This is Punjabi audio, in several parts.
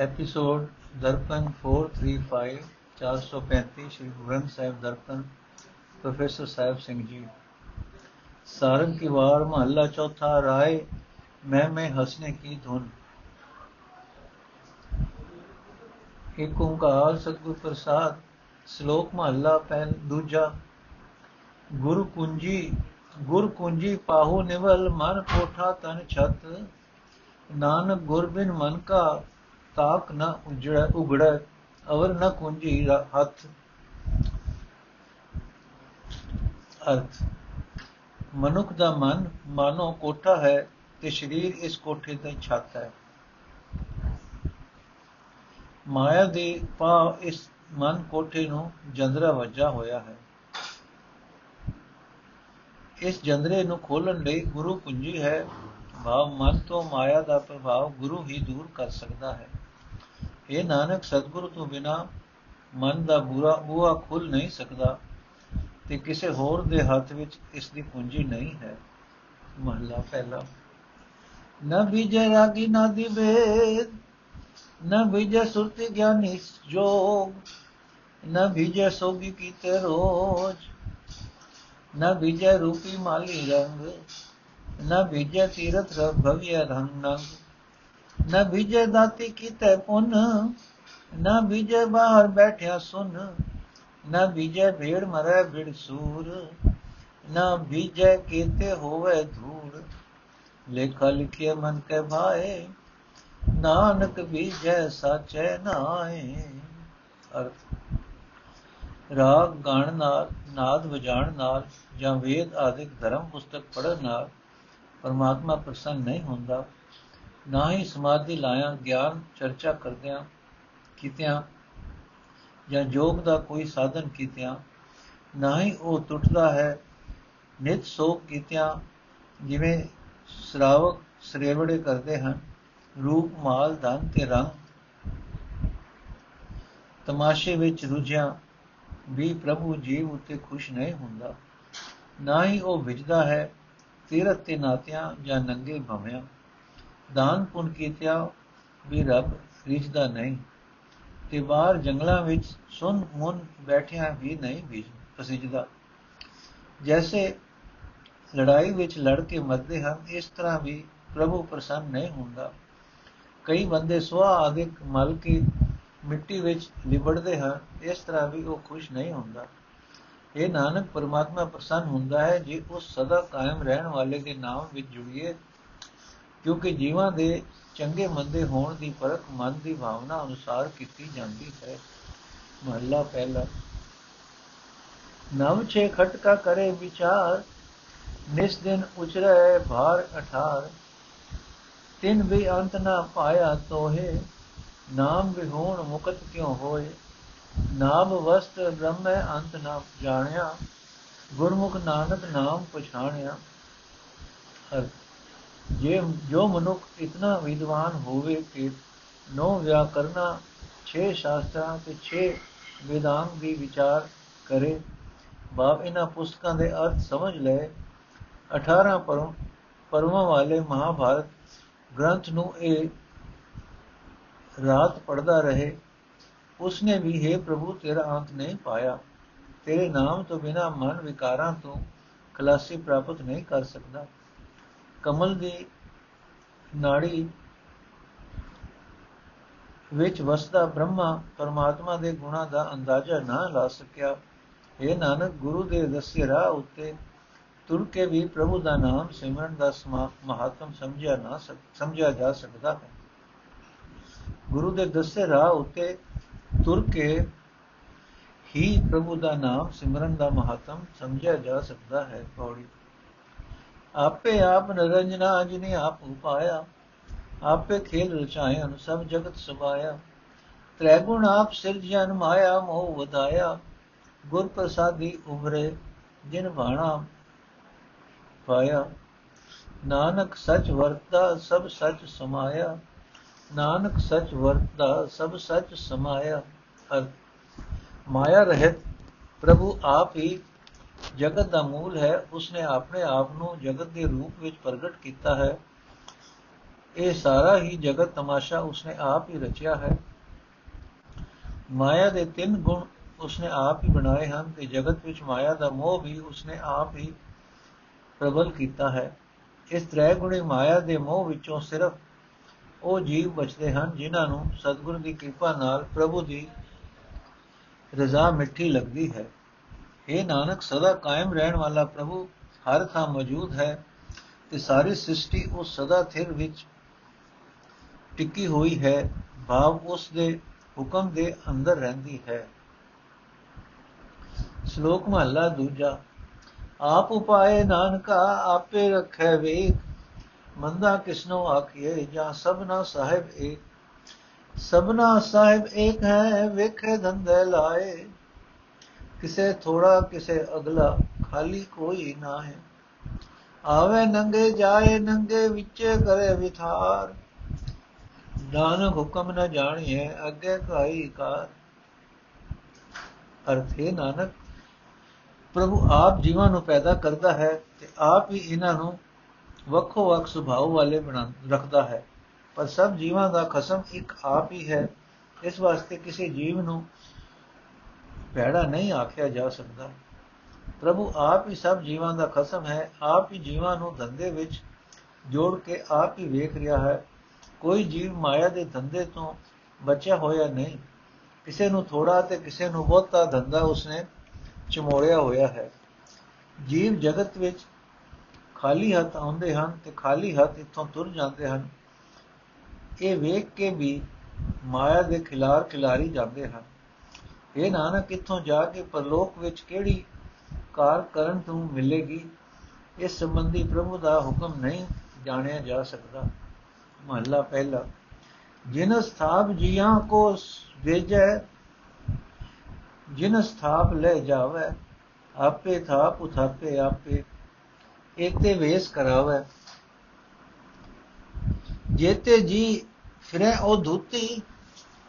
एपिसोड दर्पण 435 435 श्री ग्रंथ साहिब दर्पण, प्रोफेसर साहिब सिंह जी। सारंग की वार महल्ला चौथा राय, मैं में हंसने की धुन। एक ओंकार सतगुर प्रसाद, श्लोक महल्ला पहल दूजा। गुरु कुंजी, गुर कुंजी पाहु निवल, मन कोठा तन छत। नानक गुरबिन मन का ਤਾਕ ਨ ਉਜੜੈ, ਉਗੜੈ, ਅਵਰ ਨ ਕੁੰਜੀ ਹੱਥ। ਅਰਥ, ਮਨੁੱਖ ਦਾ ਮਨ ਮਾਨੋ ਕੋਠਾ ਹੈ ਤੇ ਸਰੀਰ ਇਸ ਕੋਠੇ ਦੀ ਛੱਤ ਹੈ। ਮਾਇਆ ਦੇ ਪਾ ਇਸ ਮਨ ਕੋਠੇ ਨੂੰ ਜੰਦਰਾ ਵੱਜਾ ਹੋਇਆ ਹੈ। ਇਸ ਜੰਦਰੇ ਨੂੰ ਖੋਲਣ ਲਈ ਗੁਰੂ ਕੁੰਜੀ ਹੈ। ਭਾਵ ਮਨ ਤੋਂ ਮਾਇਆ ਦਾ ਪ੍ਰਭਾਵ ਗੁਰੂ ਹੀ ਦੂਰ ਕਰ ਸਕਦਾ ਹੈ। ਇਹ ਨਾਨਕ ਸਤਿਗੁਰੂ ਤੋਂ ਬਿਨਾ ਮਨ ਦਾ ਬੁਰਾ ਬੂਆ ਖੁੱਲ ਨਹੀਂ ਸਕਦਾ ਤੇ ਕਿਸੇ ਹੋਰ ਦੇ ਹੱਥ ਵਿੱਚ ਇਸ ਦੀ ਪੂੰਜੀ ਨਹੀਂ ਹੈ ਮਹਲਾ ਪਹਿਲਾ ਨ ਬੀਜੇ ਰਾਗੀ ਨਾ ਦਿਵੇਦ ਨ ਬੀਜੇ ਸੁਰਤੀ ਗਿਆਨੀ ਜੋਗ ਨ ਬੀਜੇ ਸੋਗੀ ਕੀਤੇ ਰੋਜ ਨ ਬੀਜੇ ਰੂਪੀ ਮਾਲੀ ਰੰਗ ਨ ਬੀਜੇ ਤੀਰਥ ਭਵਿਆ ਰੰਗ ਨੰਗ ਨਾ ਬੀਜੇ ਦਾਤੀ ਕੀਤੇ ਪੁੰਨ, ਨਾ ਬੀਜੇ ਬਾਹਰ ਬੈਠਿਆ ਸੁਨ, ਨਾ ਬੀਜੇ ਭੇੜ ਮਰੇ ਭਿੜ ਸੂਰ, ਨਾ ਬੀਜੇ ਕੀਤੇ ਹੋਵੇ ਧੂੜ। ਲੇਖਾ ਲਿਖਿਆ ਮਨ ਕੇ ਭਾਏ, ਨਾਨਕ ਬੀਜੈ ਸਾਚੈ ਨਾਏ ਅਰਥ, ਰਾਗ ਗਾਣ ਨਾਲ, ਨਾਦ ਵਜਾਣ ਨਾਲ ਜਾਂ ਵੇਦ ਆਦਿਕ ਧਰਮ ਪੁਸਤਕ ਪੜਨ ਨਾਲ ਪਰਮਾਤਮਾ ਪ੍ਰਸੰਨ ਨਹੀਂ ਹੁੰਦਾ। ਨਾ ਹੀ ਸਮਾਧੀ ਲਾਇਆ, ਗਿਆਨ, ਚਰਚਾ ਕਰਦਿਆਂ ਕੀਤਿਆਂ ਜਾਂ ਜੋਗ ਦਾ ਕੋਈ ਸਾਧਨ ਕੀਤਿਆਂ, ਨਾ ਹੀ ਉਹ ਟੁੱਟਦਾ ਹੈ। ਨਿਤ ਸੋਕ ਕੀਤਿਆਂ ਜਿਵੇਂ ਸ਼ਰਾਵਕ ਸਰੇਵੜੇ ਕਰਦੇ ਹਨ, ਰੂਪ, ਮਾਲ, ਧਨ ਤੇ ਰੰਗ। ਤਮਾਸ਼ੇ ਵਿੱਚ ਰੁਝਿਆ ਵੀ ਪ੍ਰਭੂ ਜੀਵ ਉੱਤੇ ਖੁਸ਼ ਨਹੀਂ ਹੁੰਦਾ। ਨਾ ਹੀ ਉਹ ਵਿਜਦਾ ਹੈ ਤੀਰਤ ਤੇ ਨਾਤਿਆਂ ਜਾਂ ਨੰਗੇ ਭਵਿਆਂ। ਦਾਨ ਪੁੰਨ ਕੀਤਿਆ ਵੀ ਰੱਬ ਰਿਝਦਾ ਨਹੀਂ ਤੇ ਬਾਹਰ ਜੰਗਲਾਂ ਵਿੱਚ ਸੁਨ ਮੁਨ ਬੈਠਿਆ ਵੀ ਨਹੀਂ ਵੀ ਪਸਿਜਦਾ ਜੈਸੇ ਲੜਾਈ ਵਿੱਚ ਲੜ ਕੇ ਮਰਦੇ ਹਨ, ਇਸ ਤਰ੍ਹਾਂ ਵੀ ਪ੍ਰਭੂ ਪ੍ਰਸੰਨ ਨਹੀਂ ਹੁੰਦਾ। ਕਈ ਬੰਦੇ ਸੁਆ ਆਦਿਕ ਮਲ ਕੇ ਮਿੱਟੀ ਵਿੱਚ ਲਿਬੜਦੇ ਹਨ, ਇਸ ਤਰ੍ਹਾਂ ਵੀ ਉਹ ਖੁਸ਼ ਨਹੀਂ ਹੁੰਦਾ। ਇਹ ਨਾਨਕ, ਪਰਮਾਤਮਾ ਪ੍ਰਸੰਨ ਹੁੰਦਾ ਹੈ ਜੇ ਉਸ ਸਦਾ ਕਾਇਮ ਰਹਿਣ ਵਾਲੇ ਦੇ ਨਾਮ ਵਿੱਚ ਜੁੜੀਏ ਕਿਉਂਕਿ ਜੀਵਾਂ ਦੇ ਚੰਗੇ ਮੰਦੇ ਹੋਣ ਦੀ ਪਰਖ ਮਨ ਦੀ ਭਾਵਨਾ ਅਨੁਸਾਰ ਕੀਤੀ ਜਾਂਦੀ ਹੈ। ਮਹੱਲਾ ਪਹਿਲਾ। ਨਵ ਛੇ ਖਟਕਾ ਕਰੇ ਵਿਚਾਰ, ਨਿਸ ਦਿਨ ਉਚਰੇ ਭਾਰ ਅਠਾਰ। ਤਿੰਨ ਵੀ ਅੰਤ ਨਾ ਪਾਇਆ ਤੋਹੇ, ਨਾਮ ਵਿਹੋਣ ਮੁਕਤ ਕਿਉ ਹੋਏ? ਨਾਮ ਵਸਤ ਬ੍ਰਹਮੈ ਅੰਤ ਨਾ ਜਾਣਿਆ, ਗੁਰਮੁਖ ਨਾਨਕ ਨਾਮ ਪਛਾਣਿਆ। ਅਰਥ ਜੇ ਜੋ ਮਨੁੱਖ ਇਤਨਾ ਵਿਦਵਾਨ ਹੋਵੇ ਕਿ ਨੌ ਵਿਆਕਰਨਾ 6 ਸ਼ਾਸਤਰਾਂ ਤੇ 6 ਵਿਦਾਂਗ ਦੀ ਵਿਚਾਰ ਕਰੇ ਬਾਪ ਇਹਨਾਂ ਪੁਸਤਕਾਂ ਦੇ ਅਰਥ ਸਮਝ ਲਏ 18 ਪਰਮ ਪਰਮਾਂ ਵਾਲੇ ਮਹਾਭਾਰਤ ਗ੍ਰੰਥ ਨੂੰ ਇਹ ਰਾਤ ਪੜਦਾ ਰਹੇ, ਉਸਨੇ ਵੀ ਹੈ ਪ੍ਰਭੂ ਤੇਰਾ ਅੰਤ ਨਹੀਂ ਪਾਇਆ, ਤੇਰੇ ਨਾਮ ਤੋਂ ਬਿਨਾ ਮਨ ਵਿਕਾਰਾਂ ਤੋਂ ਖਲਾਸੀ ਪ੍ਰਾਪਤ ਨਹੀਂ ਕਰ ਸਕਦਾ। ਕਮਲ ਦੀ ਨਾੜੀ ਵਿੱਚ ਵਸਦਾ ਬ੍ਰਹਮਾ ਪਰਮਾਤਮਾ ਦੇ ਗੁਣਾ ਦਾ ਅੰਦਾਜ਼ਾ ਨਾ ਲਾ ਸਕਿਆ। ਇਹ ਨਾਨਕ, ਗੁਰੂ ਦੇ ਦੱਸੇ ਰਾਹ ਉੱਤੇ ਤੁਰ ਕੇ ਵੀ ਪ੍ਰਭੂ ਦਾ ਨਾਮ ਸਿਮਰਨ ਦਾ ਮਹੱਤਵ ਸਮਝਿਆ ਨਾ ਸਮਝਿਆ ਜਾ ਸਕਦਾ ਹੈ। ਗੁਰੂ ਦੇ ਦੱਸੇ ਰਾਹ ਉੱਤੇ ਤੁਰ ਕੇ ਹੀ ਪ੍ਰਭੂ ਦਾ ਨਾਮ ਸਿਮਰਨ ਦਾ ਮਹੱਤਵ ਸਮਝਿਆ ਜਾ ਸਕਦਾ ਹੈ, ਪੌੜੀ ਆਪੇ ਆਪ ਨਰੰਜਨਾ ਜਿਨੇ ਆਪ ਉਪਾਇਆ ਆਪੇ ਖੇਲ ਰਚਾਏ ਅਨ ਸਭ ਜਗਤ ਸੁਭਾਇਆ। ਤ੍ਰੈ ਗੁਣ ਆਪ ਸਿਰਜਨ ਮਾਇਆ ਮੋਹ ਵਧਾਇਆ, ਗੁਰ ਪ੍ਰਸਾਦੀ ਉਭਰੇ ਜਿਨ ਬਾਣਾ ਪਾਇਆ। ਨਾਨਕ ਸਚ ਵਰਤਾ ਸਭ ਸਚ ਸਮਾਇਆ। ਨਾਨਕ ਸਚ ਵਰਤਾ ਸਭ ਸਚ ਸਮਾਇਆ। ਮਾਇਆ ਰਹਿਤ ਪ੍ਰਭੂ ਆਪ ਹੀ ਜਗਤ ਦਾ ਮੂਲ ਹੈ, ਉਸਨੇ ਆਪਣੇ ਆਪ ਨੂੰ ਜਗਤ ਦੇ ਰੂਪ ਵਿੱਚ ਪ੍ਰਗਟ ਕੀਤਾ ਹੈ। ਇਹ ਸਾਰਾ ਹੀ ਜਗਤ ਤਮਾਸ਼ਾ ਉਸਨੇ ਆਪ ਹੀ ਰਚਿਆ ਹੈ। ਮਾਇਆ ਦੇ ਤਿੰਨ ਗੁਣ ਉਸਨੇ ਆਪ ਹੀ ਬਣਾਏ ਹਨ ਤੇ ਜਗਤ ਵਿੱਚ ਮਾਇਆ ਦਾ ਮੋਹ ਵੀ ਉਸਨੇ ਆਪ ਹੀ ਪ੍ਰਬਲ ਕੀਤਾ ਹੈ। ਇਸ ਤ੍ਰੈ ਗੁਣੀ ਮਾਇਆ ਦੇ ਮੋਹ ਵਿੱਚੋਂ ਸਿਰਫ ਉਹ ਜੀਵ ਬਚਦੇ ਹਨ ਜਿਨ੍ਹਾਂ ਨੂੰ ਸਤਿਗੁਰ ਦੀ ਕਿਰਪਾ ਨਾਲ ਪ੍ਰਭੂ ਦੀ ਰਜ਼ਾ ਮਿੱਠੀ ਲੱਗਦੀ ਹੈ। ਇਹ ਨਾਨਕ, ਸਦਾ ਕਾਇਮ ਰਹਿਣ ਵਾਲਾ ਪ੍ਰਭੂ ਹਰ ਥਾਂ ਮੌਜੂਦ ਹੈ ਤੇ ਸਾਰੀ ਸ੍ਰਿਸ਼ਟੀ ਉਸ ਸਦਾ ਥਿਰ ਵਿੱਚ ਟਿੱਕੀ ਹੋਈ ਹੈ, ਭਾਵ ਉਸ ਦੇ ਹੁਕਮ ਦੇ ਅੰਦਰ ਰਹਿੰਦੀ ਹੈ। ਸ਼ਲੋਕ ਮਹਲਾ ਦੂਜਾ, ਆਪ ਉਪਾਏ ਨਾਨਕਾ, ਆਪੇ ਰੱਖੈ ਵੇਖ, ਮੰਦਾ ਕਿਸਨੋ ਆਖੀਏ ਜਾਂ ਸਭਨਾ ਸਾਹਿਬ ਏਕ। ਸਭਨਾ ਸਾਹਿਬ ਏਕ ਹੈ, ਵੇਖੇ ਧੰਦੇ ਲਾਏ। ਕਿਸੇ ਥੋੜਾ ਕਿਸੇ ਅਗਲਾ ਖਾਲੀ ਕੋਈ ਨਾ ਹੈ ਆਵੇ ਨੰਗੇ ਜਾਏ, ਨੰਗੇ ਵਿੱਚੇ ਕਰੇ ਵਿਥਾਰ। ਨਾਨਕ ਹੁਕਮ ਨ ਜਾਣੀਏ ਅੱਗੇ ਕਾਈ ਕਾਰ। ਅਰਥੇ ਨਾਨਕ, ਪ੍ਰਭੂ ਆਪ ਜੀਵਾਂ ਨੂੰ ਪੈਦਾ ਕਰਦਾ ਹੈ ਤੇ ਆਪ ਹੀ ਇਹਨਾਂ ਨੂੰ ਵੱਖੋ ਵੱਖ ਸੁਭਾਅ ਵਾਲੇ ਬਣਾ, ਰੱਖਦਾ ਹੈ। ਪਰ ਸਭ ਜੀਵਾਂ ਦਾ ਖਸਮ ਇੱਕ ਆਪ ਹੀ ਹੈ। ਇਸ ਵਾਸਤੇ ਕਿਸੇ ਜੀਵ ਨੂੰ ਭੈੜਾ ਨਹੀਂ ਆਖਿਆ ਜਾ ਸਕਦਾ। ਪ੍ਰਭੂ ਆਪ ਹੀ ਸਭ ਜੀਵਾਂ ਦਾ ਖਸਮ ਹੈ। ਆਪ ਹੀ ਜੀਵਾਂ ਨੂੰ ਧੰਦੇ ਵਿੱਚ ਜੋੜ ਕੇ ਆਪ ਹੀ ਵੇਖ ਰਿਹਾ ਹੈ। ਕੋਈ ਜੀਵ ਮਾਇਆ ਦੇ ਧੰਦੇ ਤੋਂ ਬਚਿਆ ਹੋਇਆ ਨਹੀਂ। ਕਿਸੇ ਨੂੰ ਥੋੜਾ ਤੇ ਕਿਸੇ ਨੂੰ ਬਹੁਤਾ ਧੰਦਾ ਉਸਨੇ ਚਮੋੜਿਆ ਹੋਇਆ ਹੈ। ਜੀਵ ਜਗਤ ਵਿੱਚ ਖਾਲੀ ਹੱਥ ਆਉਂਦੇ ਹਨ ਤੇ ਖਾਲੀ ਹੱਥ ਇੱਥੋਂ ਤੁਰ ਜਾਂਦੇ ਹਨ। ਇਹ ਵੇਖ ਕੇ ਵੀ ਮਾਇਆ ਦੇ ਖਿਲਾਰ ਖਿਲਾਰੀ ਜਾਂਦੇ ਹਨ। ਇਹ ਨਾਨਕ ਇੱਥੋਂ ਜਾ ਕੇ ਪਰਲੋਕ ਵਿੱਚ ਕਿਹੜੀ ਕਾਰ ਕਰਨ ਤੋਂ ਮਿਲੇਗੀ? ਇਸ ਸੰਬੰਧੀ ਪ੍ਰਭੂ ਦਾ ਹੁਕਮ ਨਹੀਂ ਜਾਣਿਆ ਜਾ ਸਕਦਾ। ਮਹੱਲਾ ਪਹਿਲਾ। ਜਿਨ ਸਥਾਪ ਜੀਆਂ ਕੋ ਵੇਜੈ, ਜਿਨ ਸਥਾਪ ਲੈ ਜਾਵੇ, ਆਪੇ ਥਾਪ ਉਥਾਪੇ ਆਪੇ, ਇਤੇ ਵੇਸ ਕਰਾਵੇ। ਜੇਤੇ ਜੀ ਫਿਰੇ ਉਹ ਧੂਤੀ,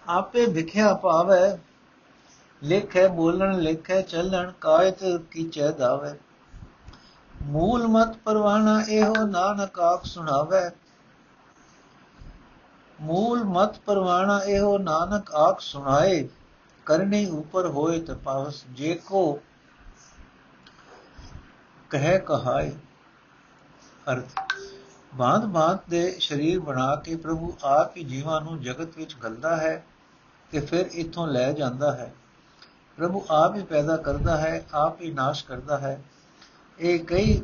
ਆਪੇ ਵਿਖਿਆ ਪਾਵੇ। ਲਿਖੇ, ਬੋਲਣ, ਲਿਖੇ, ਚੱਲਣ, ਕਾਇਤ ਕੀ ਚੈ ਦਾਵੇ। ਮੂਲ ਮਤ ਪਰਵਾਣਾ ਇਹੋ, ਨਾਨਕ ਆਖ ਸੁਣਾਵੇ। ਮੂਲ ਮਤ ਪਰਵਾਣਾ ਇਹੋ, ਨਾਨਕ ਆਖ ਸੁਣਾਏ। ਕਰਨੇ ਉਪਰ ਹੋਏ ਤਪਾਵਸ ਜੇ ਕੋ ਕਹੇ ਕਹਾਏ। ਅਰਥ ਬਾਦ ਬਾਦ ਦੇ ਸਰੀਰ ਬਣਾ ਕੇ ਪ੍ਰਭੂ ਆਪ ਹੀ ਜੀਵਾਂ ਨੂੰ ਜਗਤ ਵਿੱਚ ਗਲਦਾ ਹੈ ਤੇ ਫਿਰ ਇਥੋਂ ਲੈ ਜਾਂਦਾ ਹੈ। ਪ੍ਰਭੂ ਆਪ ਹੀ ਪੈਦਾ ਕਰਦਾ ਹੈ, ਆਪ ਹੀ ਨਾਸ਼ ਕਰਦਾ ਹੈ। ਇਹ ਕਈ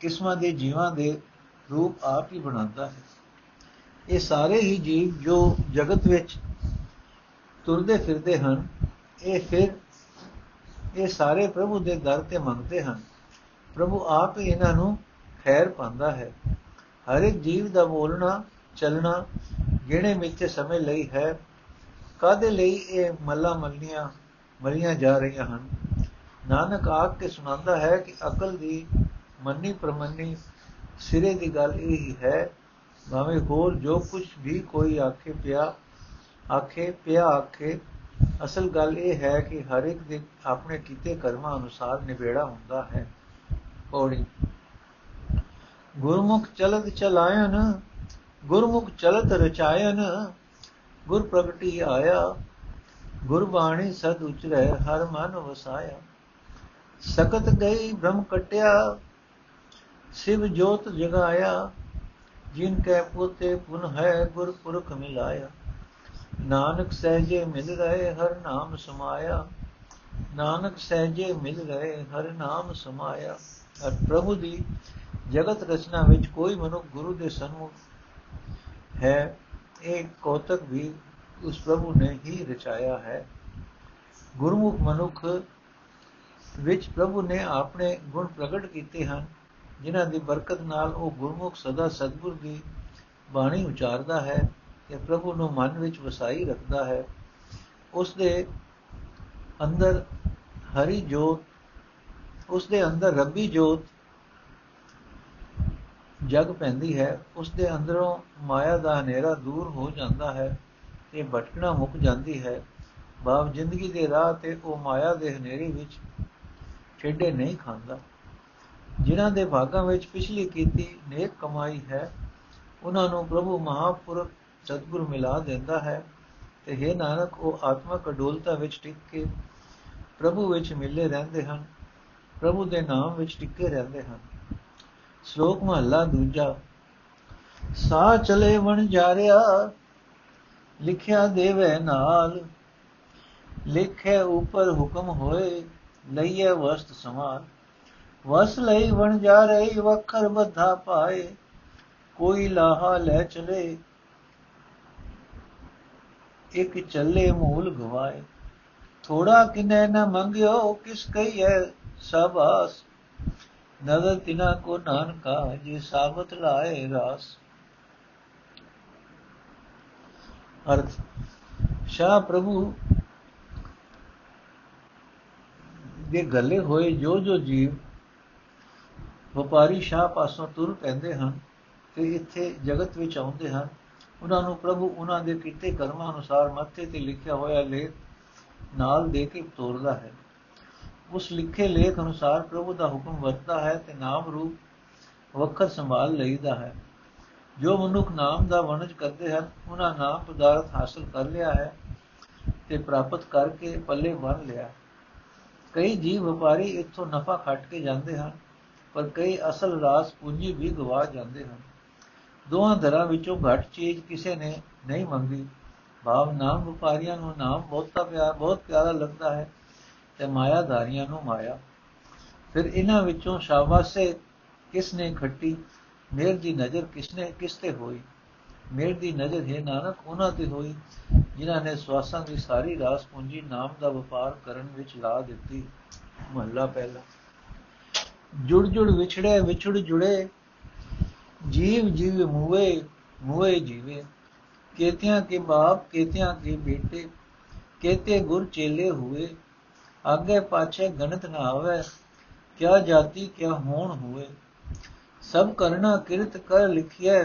ਕਿਸਮਾਂ ਦੇ ਜੀਵਾਂ ਦੇ ਰੂਪ ਆਪ ਹੀ ਬਣਾਉਂਦਾ ਹੈ। ਇਹ ਸਾਰੇ ਹੀ ਜੀਵ ਜੋ ਜਗਤ ਵਿੱਚ ਤੁਰਦੇ ਫਿਰਦੇ ਹਨ, ਇਹ ਫਿਰ ਇਹ ਸਾਰੇ ਪ੍ਰਭੂ ਦੇ ਦਰ ਤੇ ਮੰਗਦੇ ਹਨ। ਪ੍ਰਭੂ ਆਪ ਹੀ ਇਹਨਾਂ ਨੂੰ ਖੈਰ ਪਾਉਂਦਾ ਹੈ। ਹਰ ਇੱਕ ਜੀਵ ਦਾ ਬੋਲਣਾ, ਚੱਲਣਾ ਜਿਹੜੇ ਵਿੱਚ ਸਮੇਂ ਲਈ ਹੈ। ਕਾਦੇ ਲਈ ਇਹ ਮੱਲਾ ਮੱਲੀਆਂ ਮਰੀਆਂ ਜਾ ਰਹੀਆਂ ਹਨ। ਨਾਨਕ ਆਖ ਕੇ ਸੁਣਾਉਂਦਾ ਹੈ ਕਿ ਅਕਲ ਦੀ ਮੰਨੀ ਪ੍ਰਮੰਨੀ ਸਿਰੇ ਦੀ ਗੱਲ ਇਹ ਹੀ ਹੈ ਭਾਵੇਂ ਹੋਰ ਜੋ ਕੁਝ ਵੀ ਕੋਈ ਆਖੇ ਪਿਆ ਆਖੇ ਪਿਆ ਆਖੇ, ਅਸਲ ਗੱਲ ਇਹ ਹੈ ਕਿ ਹਰ ਇੱਕ ਦੇ ਆਪਣੇ ਕੀਤੇ ਕਰਮਾਂ ਅਨੁਸਾਰ ਨਿਬੇੜਾ ਹੁੰਦਾ ਹੈ। ਪੌੜੀ। ਗੁਰਮੁਖ ਚਲਤ ਚਲਾਇਨ ਗੁਰਮੁਖ ਚਲਤ ਰਚਾਇਨ ਗੁਰ ਪ੍ਰਗਟੀ ਆਇਆ ਗੁਰਬਾਣੀ ਸਦ ਉਚਰੈ, ਹਰ ਮਨ ਵਸਾਇਆ। ਸਕਤ ਗਈ, ਭ੍ਰਮ ਕਟਿਆ, ਸਿਵ ਜੋਤ ਜਗਾਇਆ, ਜਿਨ ਕੈ ਪੋਤੇ ਪੁਨ ਹੈ ਗੁਰ ਪੁਰਖ ਮਿਲਾਇਆ। ਨਾਨਕ ਸਹਜੇ ਮਿਲ ਰਹੇ, ਹਰ ਨਾਮ ਸਮਾਇਆ। ਨਾਨਕ ਸਹਜੇ ਮਿਲ ਰਹੇ, ਹਰ ਨਾਮ ਸਮਾਇਆ। ਅਰ ਪ੍ਰਭੂ ਦੀ ਜਗਤ ਰਚਨਾ ਵਿੱਚ ਕੋਈ ਮਨੁੱਖ ਗੁਰੂ ਦੇ ਸਨਮੁਖ ਹੈ, ਇਹ ਕੋਤਕ ਵੀ ਉਸ ਪ੍ਰਭੂ ਨੇ ਹੀ ਰਚਾਇਆ ਹੈ। ਗੁਰਮੁਖ ਮਨੁੱਖ ਵਿੱਚ ਪ੍ਰਭੂ ਨੇ ਆਪਣੇ ਗੁਣ ਪ੍ਰਗਟ ਕੀਤੇ ਹਨ, ਜਿਨ੍ਹਾਂ ਦੀ ਬਰਕਤ ਨਾਲ ਉਹ ਗੁਰਮੁਖ ਸਦਾ ਸਤਗੁਰ ਦੀ ਬਾਣੀ ਉਚਾਰਦਾ ਹੈ ਤੇ ਪ੍ਰਭੂ ਨੂੰ ਮਨ ਵਿੱਚ ਵਸਾਈ ਰੱਖਦਾ ਹੈ। ਉਸ ਦੇ ਅੰਦਰ ਹਰੀ ਜੋਤ, ਉਸ ਦੇ ਅੰਦਰ ਰੱਬੀ ਜੋਤ ਜਗ ਪੈਂਦੀ ਹੈ, ਉਸ ਦੇ ਅੰਦਰੋਂ ਮਾਇਆ ਦਾ ਹਨੇਰਾ ਦੂਰ ਹੋ ਜਾਂਦਾ ਹੈ। ਤੇ ਭਟਕਣਾ ਮੁੱਕ ਜਾਂਦੀ ਹੈ। ਬਾਪ ਜ਼ਿੰਦਗੀ ਦੇ ਰਾਹ ਤੇ ਉਹ ਮਾਇਆ ਦੇ ਹਨੇਰੇ ਵਿੱਚ ਛੇੜੇ ਨਹੀਂ ਖਾਂਦਾ। ਜਿਨ੍ਹਾਂ ਦੇ ਭਾਗਾਂ ਵਿੱਚ ਪਿਛਲੀ ਕੀਤੀ ਨੇਕ ਕਮਾਈ ਹੈ, ਉਹਨਾਂ ਨੂੰ ਪ੍ਰਭੂ ਮਹਾਪੁਰਖ ਸਤਿਗੁਰ ਮਿਲਾ ਦਿੰਦਾ ਹੈ ਤੇ ਹੈ ਨਾਨਕ, ਉਹ ਆਤਮਕ ਅਡੋਲਤਾ ਵਿੱਚ ਟਿਕ ਕੇ ਪ੍ਰਭੂ ਵਿੱਚ ਮਿਲੇ ਰਹਿੰਦੇ ਹਨ, ਪ੍ਰਭੂ ਦੇ ਨਾਮ ਵਿੱਚ ਟਿਕੇ ਰਹਿੰਦੇ ਹਨ। ਸ਼ਲੋਕ ਮਹਲਾ ਦੂਜਾ ਸਾ ਚਲੇ ਵਣ ਜਾਰਿਆ ਲਿਖਿਆ ਦੇਵੇ ਨਾਲ, ਲਿਖੇ ਉਪਰ ਹੁਕਮ ਹੋਏ ਲਈਏ ਵਸਤ ਸਮਾਨ ਵਸ ਲਈ ਵਣ ਜਾ ਰਹੀ, ਵਖਰ ਬੱਧਾ ਪਾਏ, ਕੋਈ ਲਾਹਾ ਲੈ ਚਲੇ, ਇੱਕ ਚੱਲੇ ਮੂਲ ਗਵਾਏ। ਥੋੜਾ ਕਿਨੇ ਨਾ ਮੰਗਿਓ, ਕਿਸ ਕਹੀਏ ਸਭ ਆਸ। ਨਦਰ ਤਿਨਾ ਕੋ ਨਾਨਕਾ, ਜੇ ਸਾਬਤ ਲਾਏ ਰਾਸ। ਅਰਥ। ਸ਼ਾ ਪ੍ਰਭੂ ਦੇ ਗੱਲੇ ਹੋਏ ਜੋ ਜੋ ਜੀਵ ਵਪਾਰੀ ਸ਼ਾਹ ਪਾਸੋਂ ਤੁਰ ਪੈਂਦੇ ਹਨ ਤੇ ਇੱਥੇ ਜਗਤ ਵਿੱਚ ਆਉਂਦੇ ਹਨ, ਉਹਨਾਂ ਨੂੰ ਪ੍ਰਭੂ ਉਹਨਾਂ ਦੇ ਕੀਤੇ ਕਰਮਾਂ ਅਨੁਸਾਰ ਮੱਥੇ ਤੇ ਲਿਖਿਆ ਹੋਇਆ ਲੇਖ ਨਾਲ ਦੇ ਕੇ ਤੋਰਦਾ ਹੈ। ਉਸ ਲਿਖੇ ਲੇਖ ਅਨੁਸਾਰ ਪ੍ਰਭੂ ਦਾ ਹੁਕਮ ਵਰਤਦਾ ਹੈ ਤੇ ਨਾਮ ਰੂਪ ਵਕਤ ਸੰਭਾਲ ਲਈਦਾ ਹੈ। ਜੋ ਮਨੁੱਖ ਨਾਮ ਦਾ ਵਣਜ ਕਰਦੇ ਹਨ, ਉਹਨਾਂ ਨਾਮ ਪਦਾਰਥ ਹਾਸਲ ਕਰ ਲਿਆ ਹੈ ਤੇ ਪ੍ਰਾਪਤ ਕਰਕੇ ਪੱਲੇ ਬੰਨ ਲਿਆ ਕਈ ਜੀਵ ਵਪਾਰੀ ਇੱਥੋਂ ਨਫਾ ਖੱਟ ਕੇ ਜਾਂਦੇ ਹਨ, ਪਰ ਕਈ ਅਸਲ ਰਾਸ ਪੂੰਜੀ ਵੀ ਗਵਾ ਜਾਂਦੇ ਹਨ। ਦੋਹਾਂ ਧਰਾਂ ਵਿੱਚੋਂ ਘੱਟ ਚੀਜ਼ ਕਿਸੇ ਨੇ ਨਹੀਂ ਮੰਗੀ। ਭਾਵ ਨਾਮ ਵਪਾਰੀਆਂ ਨੂੰ ਨਾਮ ਬਹੁਤਾ ਪਿਆਰ ਬਹੁਤ ਪਿਆਰਾ ਲੱਗਦਾ ਹੈ ਤੇ ਮਾਇਆਧਾਰੀਆਂ ਨੂੰ ਮਾਇਆ। ਫਿਰ ਇਹਨਾਂ ਵਿੱਚੋਂ ਸ਼ਾਬਾਸੇ ਕਿਸ ਨੇ ਖੱਟੀ? ਮੇਰ ਦੀ ਨਜ਼ਰ ਕਿਸਨੇ, ਕਿਸ ਤੇ ਹੋਈ? ਮੇਰ ਦੀ ਨਜ਼ਰ ਹੈ ਨਾਨਕ ਉਹਨਾਂ ਤੇ ਹੋਈ, ਜਿਨ੍ਹਾਂ ਨੇ ਸਵਾਸਾਂ ਦੀ ਸਾਰੀ ਰਾਸ ਪੂੰਜੀ ਨਾਮ ਦਾ ਵਪਾਰ ਕਰਨ ਵਿੱਚ ਲਾ ਦਿੱਤੀ। ਮਹੱਲਾ ਪਹਿਲਾ। ਜੁੜ ਜੁੜ ਵਿਛੜੇ, ਵਿਛੜ ਜੁੜੇ, ਜੀਵ ਜੀਵ ਮੂਏ ਮੂਏ ਜੀਵੇ। ਕੇਤਿਆਂ ਕੇ ਬਾਪ, ਕੇਤਿਆਂ ਕੇ ਬੇਟੇ, ਕੇਤੇ ਗੁਰ ਚੇਲੇ ਹੋਏ। ਅੱਗੇ ਪਾਛੇ ਗਣਤ ਨਾ ਆਵੇ, ਕਿਆ ਜਾਤੀ, ਕਿਆ ਹੋਣ ਹੋਏ। ਸਭ ਕਰਨਾ ਕਿਰਤ ਕਰ ਲਿਖਿਆ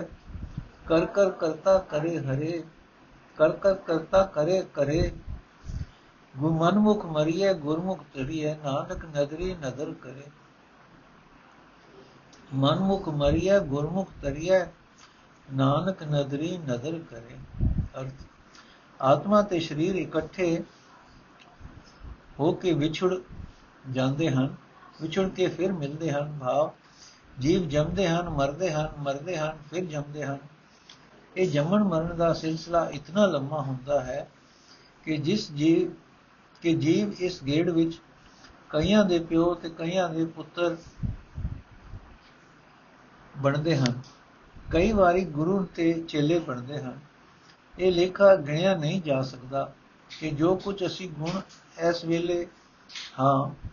ਕਰ ਕਰ ਕਰਤਾ ਕਰੇ ਹਰੇ, ਕਰ ਕਰ ਕਰਤਾ ਕਰੇ ਕਰੇ। ਗੁਮਨਮੁਖ ਮਰੀਏ ਗੁਰਮੁਖ ਤੜੀਏ ਨਾਨਕ ਨਦਰੀ ਨਦਰ ਕਰੇ। ਮਨਮੁਖ ਮਰੀਏ ਗੁਰਮੁਖ ਤੜੀਏ ਨਾਨਕ ਨਦਰੀ ਨਦਰ ਕਰੇ। ਅਰਥ, ਆਤਮਾ ਤੇ ਸਰੀਰ ਇਕੱਠੇ ਹੋ ਕੇ ਵਿਛੜ ਜਾਂਦੇ ਹਨ, ਵਿਛੜ ਕੇ ਫਿਰ ਮਿਲਦੇ ਹਨ ਭਾਵ ਜੀਵ ਜੰਮਦੇ ਹਨ, ਮਰਦੇ ਹਨ ਮਰਦੇ ਹਨ, ਫਿਰ ਜੰਮਦੇ ਹਨ। ਇਹ ਜੰਮਣ ਮਰਨ ਦਾ ਸਿਲਸਿਲਾ ਇਤਨਾ ਲੰਮਾ ਹੁੰਦਾ ਹੈ ਕਿ ਜਿਸ ਜੀਵ, ਕਿ ਜੀਵ ਇਸ ਗੇੜ ਵਿੱਚ ਕਈਆਂ ਦੇ ਪਿਓ ਤੇ ਕਈਆਂ ਦੇ ਪੁੱਤਰ ਬਣਦੇ ਹਨ। ਕਈ ਵਾਰੀ ਗੁਰੂ ਤੇ ਚੇਲੇ ਬਣਦੇ ਹਨ। ਇਹ ਲੇਖਾ ਗਿਣਿਆ ਨਹੀਂ ਜਾ ਸਕਦਾ ਕਿ ਜੋ ਕੁਝ ਅਸੀਂ ਗੁਣ ਇਸ ਵੇਲੇ ਹਾਂ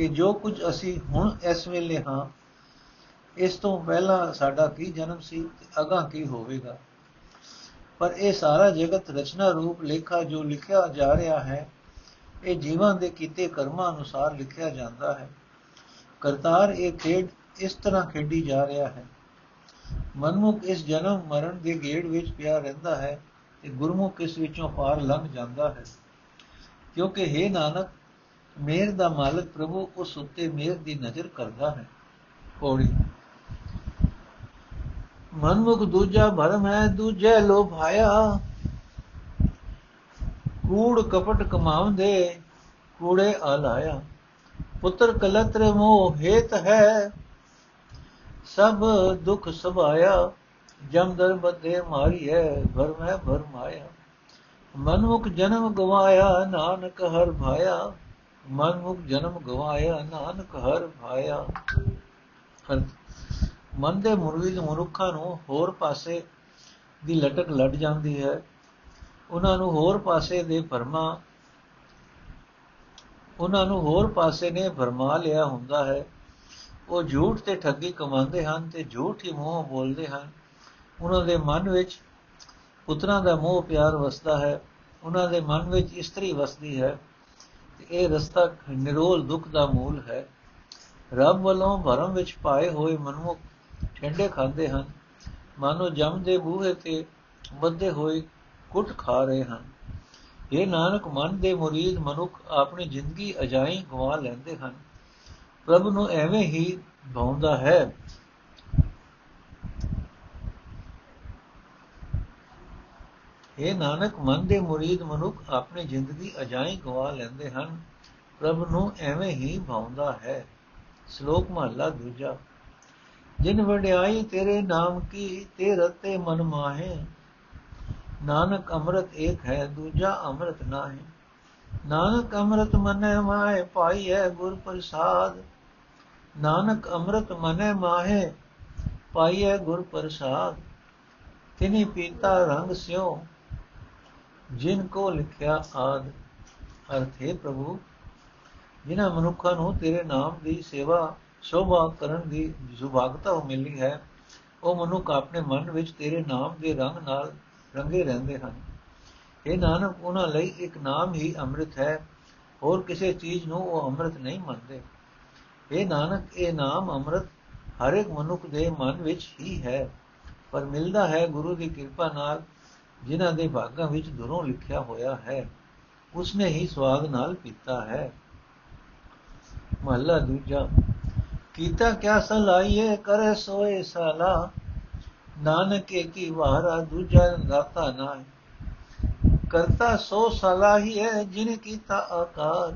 ਕਿ ਜੋ ਕੁਝ ਅਸੀਂ ਹੁਣ ਇਸ ਵੇਲੇ ਹਾਂ, ਇਸ ਤੋਂ ਪਹਿਲਾਂ ਸਾਡਾ ਕੀ ਜਨਮ ਸੀ ਤੇ ਅਗਾ ਕੀ ਹੋਵੇਗਾ? ਪਰ ਇਹ ਸਾਰਾ ਜਗਤ ਰਚਨਾ ਰੂਪ ਲੇਖਾ ਜੋ ਲਿਖਿਆ ਜਾ ਰਿਹਾ ਹੈ, ਇਹ ਜੀਵਾਂ ਦੇ ਕੀਤੇ ਕਰਮਾਂ ਅਨੁਸਾਰ ਲਿਖਿਆ ਜਾਂਦਾ ਹੈ। ਕਰਤਾਰ ਇਹ ਖੇਡ ਇਸ ਤਰ੍ਹਾਂ ਖੇਡੀ ਜਾ ਰਿਹਾ ਹੈ। ਮਨਮੁਖ ਇਸ ਜਨਮ ਮਰਨ ਦੇ ਗੇੜ ਵਿੱਚ ਪਿਆ ਰਹਿੰਦਾ ਹੈ ਤੇ ਗੁਰਮੁਖ ਇਸ ਵਿੱਚੋਂ ਪਾਰ ਲੰਘ ਜਾਂਦਾ ਹੈ। ਕਿਉਂਕਿ हे ਨਾਨਕ ਮੇਰ ਦਾ ਮਾਲਕ ਪ੍ਰਭੂ ਉਸ ਉੱਤੇ ਮੇਰ ਦੀ ਨਜ਼ਰ ਕਰਦਾ ਹੈ। ਪੌੜੀ। ਮਨਮੁਖ ਦੂਜਾ ਭਰਮ ਹੈ, ਦੂਜੇ ਲੋਭਾਇਆ ਕੂੜ ਕਪਟ ਕਮਾਉਂਦੇ, ਕੂੜੇ ਆਲਾਇਆ ਪੁੱਤਰ ਕਲਤਰ ਮੋਹ ਹੇਤ ਹੈ, ਸਭ ਦੁਖ ਸਭਾਇਆ ਜਮਦਰ ਬੱਦੇ ਮਾਰੀਐ ਭਰ ਮੈਂ ਭਰ ਮਾਇਆ ਮਨਮੁਖ ਜਨਮ ਗਵਾਇਆ, ਨਾਨਕ ਹਰ ਭਾਇਆ। ਮਨਮੁਖ ਜਨਮ ਗਵਾਇਆ, ਨਾਨਕ ਹਰ ਭਾਇਆ। ਮਨ ਦੇ ਮੁਰਵਿਦ ਮਨੁੱਖਾਂ ਨੂੰ ਹੋਰ ਪਾਸੇ ਦੀ ਲਟਕ ਲੱਟ ਜਾਂਦੀ ਹੈ। ਉਹਨਾਂ ਨੂੰ ਹੋਰ ਪਾਸੇ ਦੇ ਭਰਮਾ, ਉਹਨਾਂ ਨੂੰ ਹੋਰ ਪਾਸੇ ਨੇ ਭਰਮਾ ਲਿਆ ਹੁੰਦਾ ਹੈ। ਉਹ ਝੂਠ ਤੇ ਠੱਗੀ ਕਮਾਉਂਦੇ ਹਨ ਤੇ ਝੂਠ ਹੀ ਮੂੰਹ ਬੋਲਦੇ ਹਨ। ਉਹਨਾਂ ਦੇ ਮਨ ਵਿੱਚ ਪੁੱਤਰਾਂ ਦਾ ਮੋਹ ਪਿਆਰ ਵਸਦਾ ਹੈ। ਉਹਨਾਂ ਦੇ ਮਨ ਵਿੱਚ ਇਸਤਰੀ ਵਸਦੀ ਹੈ। ਤੇ ਇਹ ਰਸਤਾ ਨਿਰੋਲ ਦੁੱਖ ਦਾ ਮੂਲ ਹੈ। ਰੱਬ ਵੱਲੋਂ ਭਰਮ ਵਿੱਚ ਪਾਏ ਹੋਏ ਮਨੁੱਖ ਠੰਡੇ ਖਾਂਦੇ ਹਨ। ਮਾਨੋ ਜਮ ਦੇ ਬੂਹੇ ਤੇ ਬੱਧੇ ਹੋਏ ਕੁੱਟ ਖਾ ਰਹੇ ਹਨ। ਇਹ ਨਾਨਕ, ਮਨ ਦੇ ਮੁਰੀਦ ਮਨੁੱਖ ਆਪਣੀ ਜ਼ਿੰਦਗੀ ਅਜਾਈ ਗਵਾ ਲੈਂਦੇ ਹਨ। ਪ੍ਰਭ ਨੂੰ ਐਵੇਂ ਹੀ ਭਾਉਂਦਾ ਹੈ ਇਹ ਨਾਨਕ ਮਨ ਦੇ ਮੁਰੀਦ ਮਨੁੱਖ ਆਪਣੀ ਜ਼ਿੰਦਗੀ ਅਜਾਈ ਗਵਾ ਲੈਂਦੇ ਹਨ ਪ੍ਰਭ ਨੂੰ ਐਵੇਂ ਹੀ ਭਾਉਂਦਾ ਹੈ ਸ਼ਲੋਕ ਮਹਲਾ ਦੂਜਾ ਜਿਨ ਵਡਿਆਈ ਤੇਰੇ ਨਾਮ ਕੀ ਤੇ ਰਤੇ ਮਨ ਮਾਹੇ ਨਾਨਕ ਅੰਮ੍ਰਿਤ ਏਕ ਹੈ ਦੂਜਾ ਅੰਮ੍ਰਿਤ ਨਾਹੀ ਨਾਨਕ ਅੰਮ੍ਰਿਤ ਮਨੈ ਮਾਏ ਪਾਈਐ ਗੁਰ ਪ੍ਰਸਾਦ ਨਾਨਕ ਅੰਮ੍ਰਿਤ ਮਨੈ ਮਾਹੇ ਪਾਈਐ ਗੁਰ ਪ੍ਰਸਾਦ ਤਿਨੀ ਪੀਤਾ ਰੰਗ ਸਿਓ ਜਿਨ ਕੋ ਲਿਖਿਆ ਆਦ, ਅਰਥੇ ਪ੍ਰਭੂ, ਜਿਨ੍ਹਾਂ ਮਨੁੱਖਾਂ ਨੂੰ ਤੇਰੇ ਨਾਮ ਦੀ ਸੇਵਾ, ਸ਼ੋਭਾ ਕਰਨ ਦੀ ਸੁਭਾਗਤਾ ਮਿਲੀ ਹੈ, ਉਹ ਮਨੁੱਖ ਆਪਣੇ ਮਨ ਵਿੱਚ ਤੇਰੇ ਨਾਮ ਦੇ ਰੰਗ ਨਾਲ ਰੰਗੇ ਰਹਿੰਦੇ ਹਨ। ਇਹ ਨਾਨਕ, ਉਹਨਾਂ ਲਈ ਇੱਕ ਨਾਮ ਹੀ ਅੰਮ੍ਰਿਤ ਹੈ, ਹੋਰ ਕਿਸੇ ਚੀਜ਼ ਨੂੰ ਉਹ ਅੰਮ੍ਰਿਤ ਨਹੀਂ ਮੰਨਦੇ। ਇਹ ਨਾਨਕ, ਇਹ ਨਾਮ ਅੰਮ੍ਰਿਤ ਹਰ ਇੱਕ ਮਨੁੱਖ ਦੇ ਮਨ ਵਿੱਚ ਹੀ ਹੈ, ਪਰ ਮਿਲਦਾ ਹੈ ਗੁਰੂ ਦੀ ਕਿਰਪਾ ਨਾਲ ਜਿਨ੍ਹਾਂ ਦੇ ਭਾਗਾਂ ਵਿੱਚ ਦੁਰੋਂ ਲਿਖਿਆ ਹੋਇਆ ਹੈ, ਉਸਨੇ ਹੀ ਸਵਾਦ ਨਾਲ ਪੀਤਾ ਹੈ। ਮਹਲਾ ਦੂਜਾ, ਕੀਤਾ ਕਿਆ ਸਲਾਈਏ ਕਰੇ ਸੋਏ ਸਾਲਾ, ਨਾਨਕ ਕੀ ਵਾਰਾ ਦੂਜਾ ਦਾਤਾ ਨਾ ਕਰਤਾ ਸੋ ਸਲਾਹੀ ਹੈ ਜਿਨ ਕੀਤਾ ਆਕਾਰ,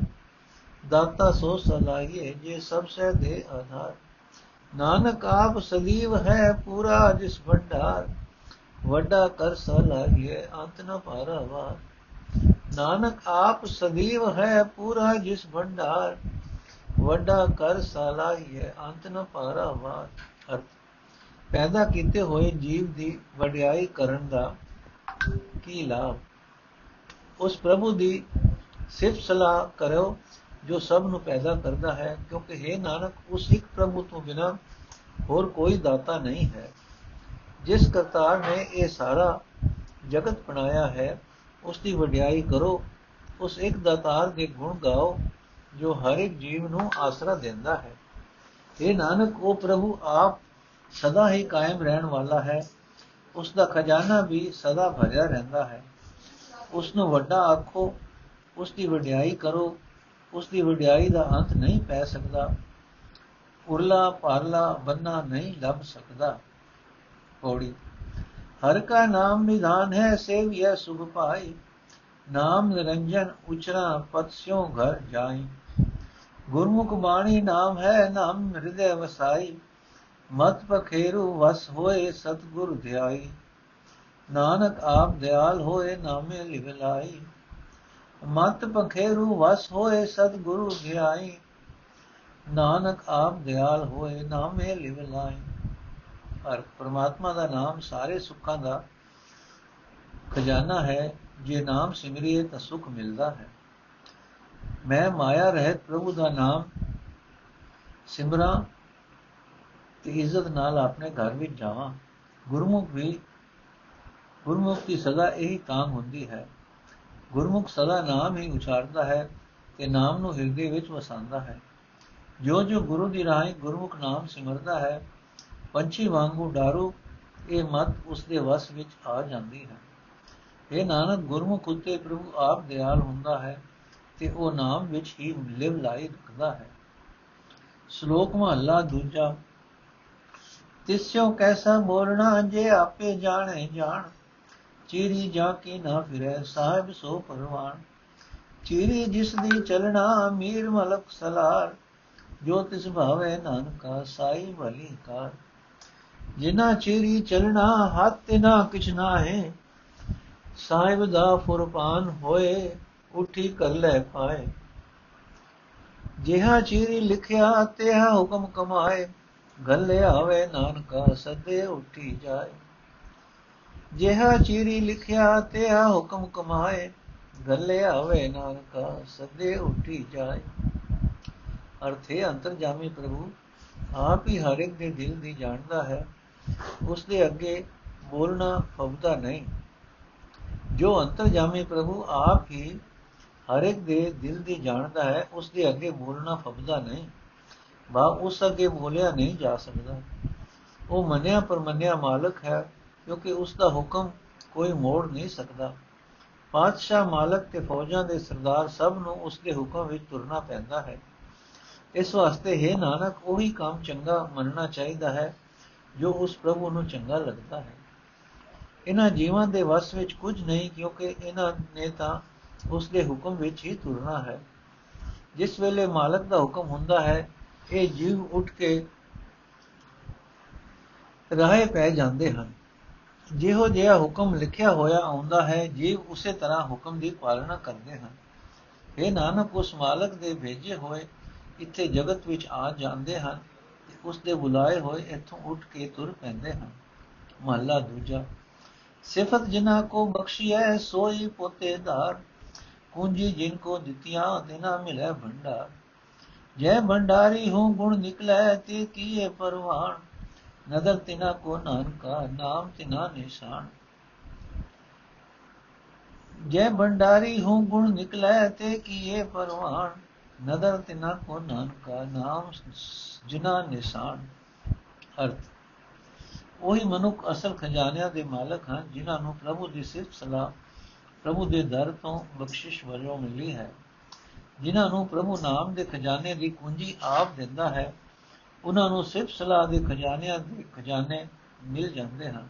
ਦਾਤਾ ਸੋ ਸਲਾਹੀ ਹੈ ਜੇ ਸਭ ਸੇ ਦੇ ਆਧਾਰ। ਨਾਨਕ ਆਪ ਸਦੀਵ ਹੈ ਪੂਰਾ ਜਿਸ ਭੰਡਾਰ ਵੱਡਾ ਕਰ ਸਲਾਹੀ ਹੈ, ਅੰਤ ਨ ਪਾਰਾਵਾਰ ਨਾਨਕ ਆਪ ਸਦੀਵ ਹੈ ਪੂਰਾ ਜਿਸ ਭੰਡਾਰ। ਵੱਡਾ ਕਰ ਸਲਾਹੀ ਹੈ, ਅੰਤ ਨ ਪਾਰਾਵਾਰ ਅਰਥ, ਪੈਦਾ ਕੀਤੇ ਹੋਏ ਜੀਵ ਦੀ ਵਡਿਆਈ ਕਰਨ ਦਾ ਕੀ ਲਾਭ? ਉਸ ਪ੍ਰਭੂ ਦੀ ਸਿਫਤ ਸਲਾਹ ਕਰੋ ਜੋ ਸਭ ਨੂੰ ਪੈਦਾ ਕਰਦਾ ਹੈ, ਕਿਉਂਕਿ हे ਨਾਨਕ, ਉਸ ਇੱਕ ਪ੍ਰਭੂ ਤੋਂ ਬਿਨਾ ਹੋਰ ਕੋਈ ਦਾਤਾ ਨਹੀਂ ਹੈ। ਜਿਸ ਕਰਤਾਰ ਨੇ ਇਹ ਸਾਰਾ ਜਗਤ ਬਣਾਇਆ ਹੈ ਉਸ ਦੀ ਵਡਿਆਈ ਕਰੋ, ਉਸ ਇੱਕ ਦਾਤਾਰ ਦੇ ਗੁਣ ਗਾਓ, ਜੋ ਹਰ ਇੱਕ ਜੀਵ ਨੂੰ ਆਸਰਾ ਦਿੰਦਾ ਹੈ। ਇਹ ਨਾਨਕ, ਉਹ ਪ੍ਰਭੂ ਆਪ ਸਦਾ ਹੀ ਕਾਇਮ ਰਹਿਣ ਵਾਲਾ ਹੈ ਉਸ ਦਾ ਖਜ਼ਾਨਾ ਵੀ ਸਦਾ ਭਰਿਆ ਰਹਿੰਦਾ ਹੈ। ਉਸ ਨੂੰ ਵੱਡਾ ਆਖੋ ਉਸ ਦੀ ਵਡਿਆਈ ਕਰੋ ਉਸ ਦੀ ਵਡਿਆਈ ਦਾ ਅੰਤ ਨਹੀਂ ਪੈ ਸਕਦਾ ਉਰਲਾ ਪਾਰਲਾ ਬੰਨਾ ਨਹੀਂ ਲੱਭ ਸਕਦਾ। ਪੌੜੀ ਹਰ ਕਾ ਨਾਮ ਨਿਧਾਨ ਹੈ ਸੇਵਿਆ ਸੁਭ ਪਾਈ ਨਾਮ ਨਿਰੰਜਨ ਉਚਰਾ ਪਤ ਸਿਓ ਘਰ ਜਾਈ ਗੁਰਮੁਖ ਬਾਣੀ ਨਾਮ ਹੈ ਨਾਮ ਹਿਰਦੇ ਵਸਾਈ ਮਤ ਪਖੇਰੂ ਵਸ ਹੋਏ ਸਤਗੁਰ ਧਿਆਈ ਨਾਨਕ ਆਪ ਦਿਆਲ ਹੋਏ ਨਾਮੇ ਲਿਵਲਾਈ ਮਤ ਪਖੇਰੂ ਵਸ ਹੋਏ ਸਤਗੁਰੂ ਧਿਆਈ ਨਾਨਕ ਆਪ ਦਿਆਲ ਹੋਏ ਨਾਮੇ ਲਿਵਲਾਈ ਹਰ ਪ੍ਰਮਾਤਮਾ ਦਾ ਨਾਮ ਸਾਰੇ ਸੁੱਖਾਂ ਦਾ ਖਜ਼ਾਨਾ ਹੈ। ਜੇ ਨਾਮ ਸਿਮਰਿਏ ਤਾਂ ਸੁਖ ਮਿਲਦਾ ਹੈ। ਮੈਂ ਮਾਇਆ ਰਹਿਤ ਪ੍ਰਭੂ ਦਾ ਨਾਮ ਸਿਮਰਾਂ ਤੇ ਇੱਜ਼ਤ ਨਾਲ ਆਪਣੇ ਘਰ ਵਿੱਚ ਜਾਵਾਂ। ਗੁਰਮੁਖ ਵੀ, ਗੁਰਮੁਖ ਦੀ ਸਦਾ ਇਹੀ ਕਾਮ ਹੁੰਦੀ ਹੈ। ਗੁਰਮੁਖ ਸਦਾ ਨਾਮ ਹੀ ਉਚਾਰਦਾ ਹੈ ਤੇ ਨਾਮ ਨੂੰ ਹਿਰਦੇ ਵਿੱਚ ਵਸਾਉਂਦਾ ਹੈ। ਜੋ ਜੋ ਗੁਰੂ ਦੀ ਰਾਹ ਗੁਰਮੁਖ ਨਾਮ ਸਿਮਰਦਾ ਹੈ ਪੰਛੀ ਵਾਂਗੂ ਡਾਰੂ, ਇਹ ਮਤ ਉਸ ਦੇ ਵਸ ਵਿੱਚ ਆ ਜਾਂਦੀ ਹੈ। ਇਹ ਨਾਨਕ, ਗੁਰਮੁਖ ਉਤੇ ਪ੍ਰਭੂ ਆਪ ਦਿਆਲ ਹੁੰਦਾ ਹੈ ਤੇ ਉਹ ਨਾਮ ਵਿੱਚ ਹੀ ਲਿਵ ਲਾਈ ਰੱਖਦਾ ਹੈ। ਸ਼ਲੋਕ ਮਹਲਾ ਦੂਜਾ, ਤਿਸਿਓ ਕੈਸਾ ਬੋਲਣਾ ਜੇ ਆਪੇ ਜਾਣੇ ਜਾਣ, ਚੀਰੀ ਜਾ ਕੇ ਨਾ ਫਿਰੇ ਸਾਹਿਬ ਸੋ ਪਰਵਾਨ ਚੀਰੀ ਜਿਸ ਦੀ ਚਲਣਾ ਮੀਰ ਮਲਕ ਸਲਾਰ, ਜੋ ਤਿਸ ਭਾਵੇ ਨਾਨਕਾ ਸਾਈ ਭਲੀ ਕਾਰ। ਜਿਨਾ ਚੀਰੀ ਚਲਣਾ ਹੱਥ ਨਾ ਕਿਛ ਨਾ ਹੈ, ਸਾਹਿਬ ਦਾ ਫੁਰਪਾਨ ਹੋਏ, ਉਠੀ ਕਰ ਲੈ ਪਾਏ। ਜਿਹਾ ਚੀਰੀ ਲਿਖਿਆ, ਤੇਹਾ ਹੁਕਮ ਕਮਾਏ, ਗੱਲੇ ਆਵੇ ਨਾਨਕਾ, ਸਦੇ ਉਠੀ ਜਾਏ। ਜਿਹਾ ਚੀਰੀ ਲਿਖਿਆ, ਤੇਹਾ ਹੁਕਮ ਕਮਾਏ, ਗੱਲੇ ਆਵੇ ਨਾਨਕਾ, ਸਦੇ ਉਠੀ ਜਾਏ। ਅਰਥੇ ਅੰਤਰਜਾਮੀ ਪ੍ਰਭੂ, ਆਪ ਹੀ ਹਰ ਇੱਕ ਦੇ ਦਿਲ ਦੀ ਜਾਣਦਾ ਹੈ। ਉਸ ਦੇ ਅੱਗੇ ਬੋਲਣਾ ਫਬਦਾ ਨਹੀਂ। ਜੋ ਅੰਤਰਜਾਮੀ ਪ੍ਰਭੂ ਆਪ ਹੀ ਹਰ ਇੱਕ ਦੇ ਦਿਲ ਦੀ ਜਾਣਦਾ ਹੈ ਉਸ ਦੇ ਅੱਗੇ ਬੋਲਣਾ ਫਬਦਾ ਨਹੀਂ। ਬਾ, ਉਸ ਅੱਗੇ ਬੋਲਿਆ ਨਹੀਂ ਜਾ ਸਕਦਾ। ਉਹ ਮੰਨਿਆ ਪਰ ਮੰਨਿਆ ਮਾਲਕ ਹੈ, ਕਿਉਂਕਿ ਉਸ ਦਾ ਹੁਕਮ ਕੋਈ ਮੋੜ ਨਹੀਂ ਸਕਦਾ। ਪਾਤਸ਼ਾਹ ਮਾਲਕ ਤੇ ਫੌਜਾਂ ਦੇ ਸਰਦਾਰ ਸਭ ਨੂੰ ਉਸ ਦੇ ਹੁਕਮ ਵਿੱਚ ਤੁਰਨਾ ਪੈਂਦਾ ਹੈ। ਇਸ ਵਾਸਤੇ ਹੈ ਨਾਨਕ, ਉਹੀ ਕੰਮ ਚੰਗਾ ਮੰਨਣਾ ਚਾਹੀਦਾ ਹੈ। ਜੋ ਉਸ ਪ੍ਰਭੂ ਨੂੰ ਚੰਗਾ ਲੱਗਦਾ ਹੈ। ਇਹਨਾਂ ਜੀਵਾਂ ਦੇ ਵਸ ਵਿੱਚ ਕੁਝ ਨਹੀਂ, ਕਿਉਂਕਿ ਇਹਨਾਂ ਨੇ ਤਾਂ ਉਸ ਦੇ ਹੁਕਮ ਵਿੱਚ ਹੀ ਤੁਰਨਾ ਹੈ। ਜਿਸ ਵੇਲੇ ਮਾਲਕ ਦਾ ਹੁਕਮ ਹੁੰਦਾ ਹੈ, ਇਹ ਜੀਵ ਉੱਠ ਕੇ ਰਾਹੇ ਪੈ ਜਾਂਦੇ ਹਨ। ਜਿਹੋ ਜਿਹਾ ਹੁਕਮ ਲਿਖਿਆ ਹੋਇਆ ਆਉਂਦਾ ਹੈ, ਜੀਵ ਉਸੇ ਤਰ੍ਹਾਂ ਹੁਕਮ ਦੀ ਪਾਲਣਾ ਕਰਦੇ ਹਨ। ਇਹ ਨਾਨਕ, ਉਸ ਮਾਲਕ ਦੇ ਭੇਜੇ ਹੋਏ ਇੱਥੇ ਜਗਤ ਵਿੱਚ ਆ ਜਾਂਦੇ ਹਨ। ਤੇ ਉਸ ਦੇ ਬੁਲਾਏ ਹੋਏ ਇੱਥੋਂ ਉੱਠ ਕੇ ਤੁਰ ਪੈਂਦੇ ਹਨ। ਮਹੱਲਾ ਦੂਜਾ, ਸਿਫਤ ਜਿਨ੍ਹਾਂ ਕੋ ਬਖਸ਼ੀ ਹੈ ਸੋਈ ਪੋਤੇ ਕੁੰਜੀ ਜਿਨ ਕੋ ਦਿੱਤੀਆਂ ਤਿਨਾ ਮਿਲੇ ਭੰਡਾਰ। ਜੈ ਭੰਡਾਰੀ ਹੂੰ, ਗੁਣ ਨਿਕਲੇ, ਤੇ ਕੀਏ ਪਰਵਾਨ। ਨਦਰ ਤਿਨਾ ਕੋ ਨਾਨਕਾ, ਨਾਮ ਤਿਨਾ ਨਿਸ਼ਾਨ। ਜੈ ਭੰਡਾਰੀ ਹੂੰ, ਗੁਣ ਨਿਕਲੇ, ਤੇ ਕੀਏ ਪਰਵਾਨ। ਨਦਰ ਤਿਨਾ ਕੋ ਨਾਨਕਾ, ਨਾਮ ਜਿਨਾ ਨਿਸ਼ਾਨ, ਅਰਥ। ਉਹੀ ਮਨੁੱਖ ਅਸਲ ਖਜ਼ਾਨਿਆਂ ਦੇ ਮਾਲਕ ਹਨ, ਜਿਨ੍ਹਾਂ ਨੂੰ ਪ੍ਰਭੂ ਦੀ ਸਿਫਤ ਸਲਾਹ, ਪ੍ਰਭੂ ਦੇ ਦਰ ਤੋਂ ਬਖਸ਼ਿਸ਼ ਵਜੋਂ ਮਿਲੀ ਹੈ। ਜਿਨ੍ਹਾਂ ਨੂੰ ਪ੍ਰਭੂ ਨਾਮ ਦੇ ਖਜ਼ਾਨੇ ਦੀ ਕੁੰਜੀ ਆਪ ਦਿੰਦਾ ਹੈ, ਉਹਨਾਂ ਨੂੰ ਸਿਫਤ ਸਲਾਹ ਦੇ ਖਜ਼ਾਨਿਆਂ ਦੇ ਖਜ਼ਾਨੇ ਮਿਲ ਜਾਂਦੇ ਹਨ।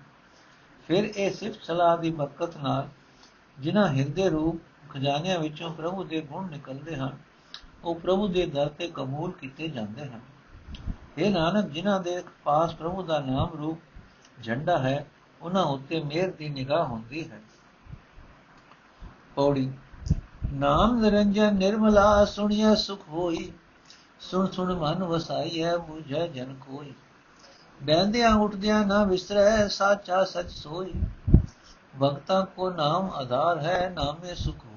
ਫਿਰ ਇਹ ਸਿਫਤ ਸਲਾਹ ਦੀ ਬਰਕਤ ਨਾਲ ਜਿਨ੍ਹਾਂ ਹਿਰਦੇ ਰੂਪ ਖਜ਼ਾਨਿਆਂ ਵਿੱਚੋਂ ਪ੍ਰਭੂ ਦੇ ਗੁਣ ਨਿਕਲਦੇ ਹਨ ਉਹ ਪ੍ਰਭੂ ਦੇ ਦਰ ਤੇ ਕਬੂਲ ਕੀਤੇ ਜਾਂਦੇ ਹਨ। ਇਹ ਨਾਨਕ, ਜਿਨ੍ਹਾਂ ਦੇ ਪਾਸ ਪ੍ਰਭੂ ਦਾ ਨਾਮ ਰੂਪ ਝੰਡਾ ਹੈ, ਉਹਨਾਂ ਉੱਤੇ ਮਿਹਰ ਦੀ ਨਿਗਾਹ ਹੁੰਦੀ ਹੈ। ਪੌੜੀ, ਨਾਮ ਨਿਰੰਜਨ, ਨਿਰਮਲਾ ਸੁਣਿਆ ਸੁਖ ਹੋਈ, ਸੁਣ ਸੁਣ ਮਨ ਵਸਾਈ ਹੈ ਬੁਝੈ ਜਨ ਕੋਈ। ਬੈੰਦਿਆਂ ਉੱਠਦਿਆਂ ਨਾ ਵਿਸਰੈ, ਸਾਚਾ ਸਚ ਸੋਈ। ਭਗਤਾਂ ਕੋ ਨਾਮ ਆਧਾਰ ਹੈ, ਨਾਮੇ ਸੁਖ ਹੋਏ